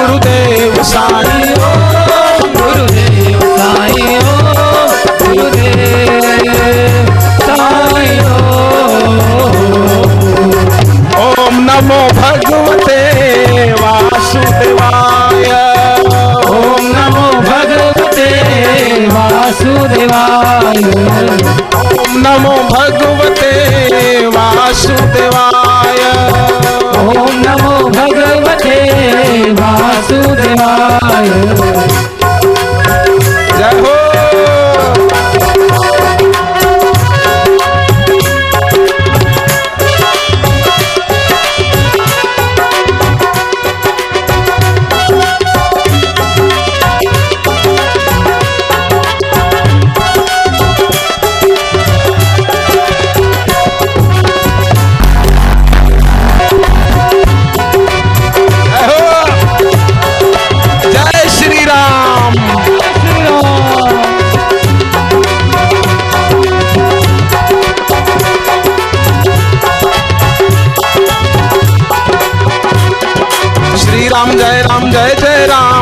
गुरुदेव साई गुरुदेव साई गुरुदेव साई ओम नमो भगवते वासुदेवाय। ओम नमो भगवते वासुदेवाय। ओम नमो भगवते वासुदेवाय। ओम नमो भगवते वासुदेवाय। जय हो।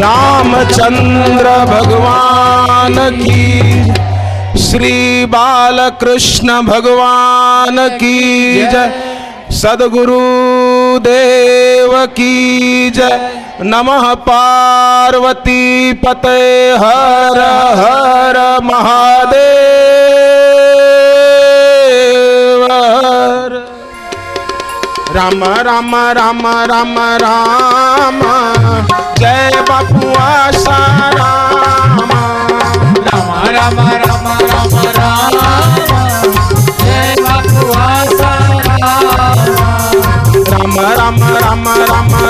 रामचंद्र भगवान की श्री बालकृष्ण भगवान की जय। सदगुरु देव की जय। नमः पार्वती पते हर हर महादेव। राम राम राम राम राम। जय बपुआ साराम राम। राम राम राम।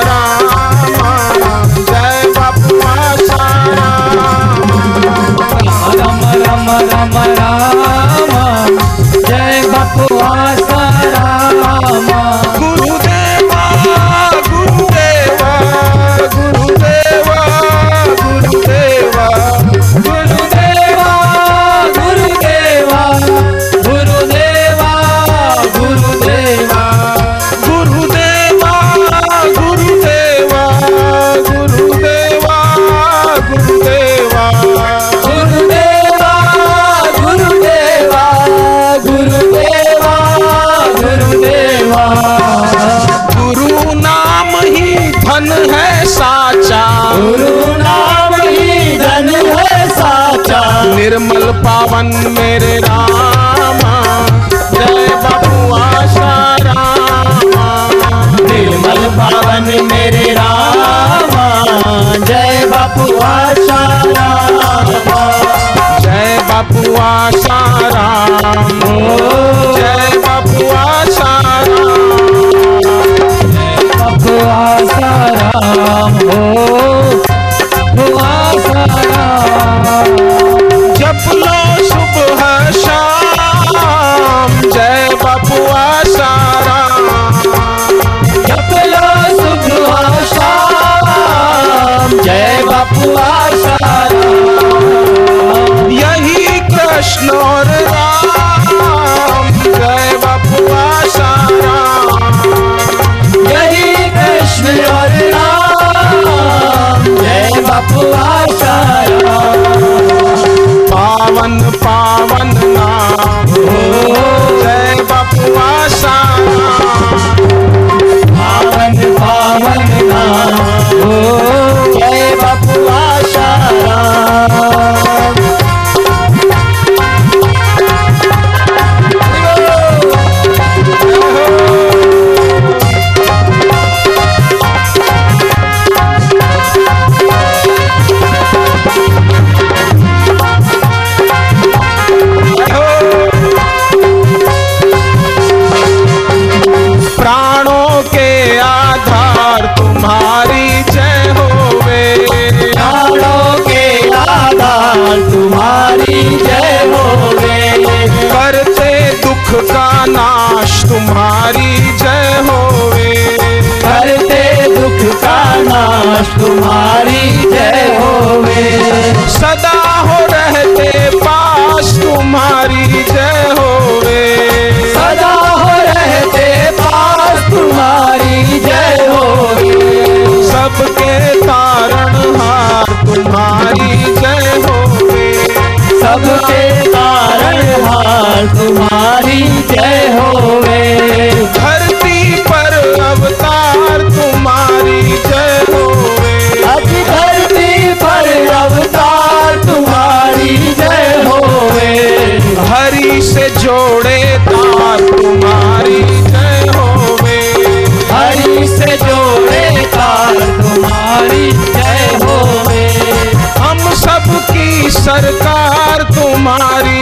Radha बापू जय बापुआ आशा राम। जय बापू आशा जय बापुआ सारा पावन पावन तुम्हारी जय होवे। सदा हो रहते पास तुम्हारी जय होवे। सदा हो रहते पास तुम्हारी जय होवे। सबके तारण हार तुम्हारी जय होवे। सबके कारण हार तुम्हारी जय होवे। तुम्हारी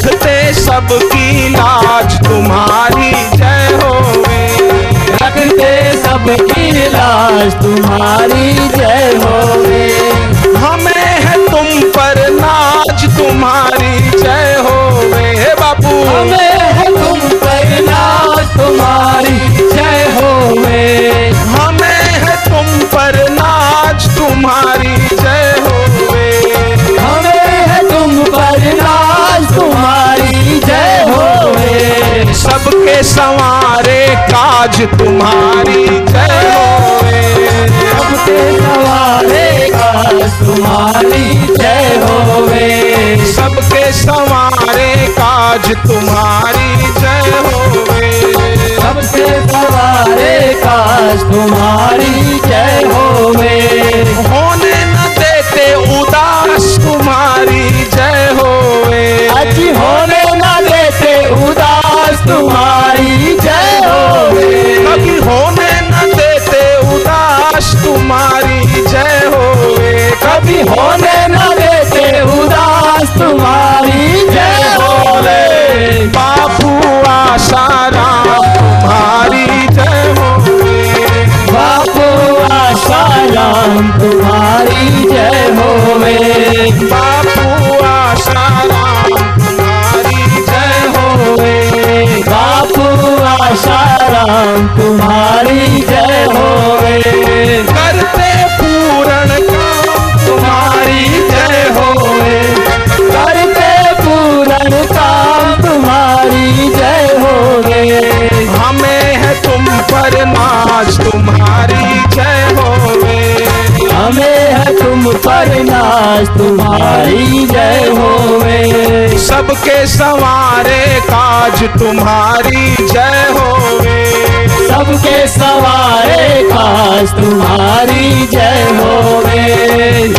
रखते सबकी लाज तुम्हारी जय होवे। रखते सबकी लाज तुम्हारी जय होवे। हमें है तुम पर नाज तुम्हारी जय होवे। हे संवारे काज तुम्हारी जय होवे सबके सवारे काज तुम्हारी जय होवे सबके संवारे काज तुम्हारी जय होवे सबके सवारे काज तुम्हारी जय होवे होने बापू आसाराम तुम्हारी जय होवे बापू आशाराम तुम्हारी जय होवे करते पूर्ण काम तुम्हारी जय होवे करते पूर्ण काम तुम्हारी जय होवे हमें है तुम पर तुम्हारी जय होवे हमें पर नाश तुम्हारी जय होवे। सबके सवारे काज तुम्हारी जय होवे। सबके सवारे काज तुम्हारी जय होवे।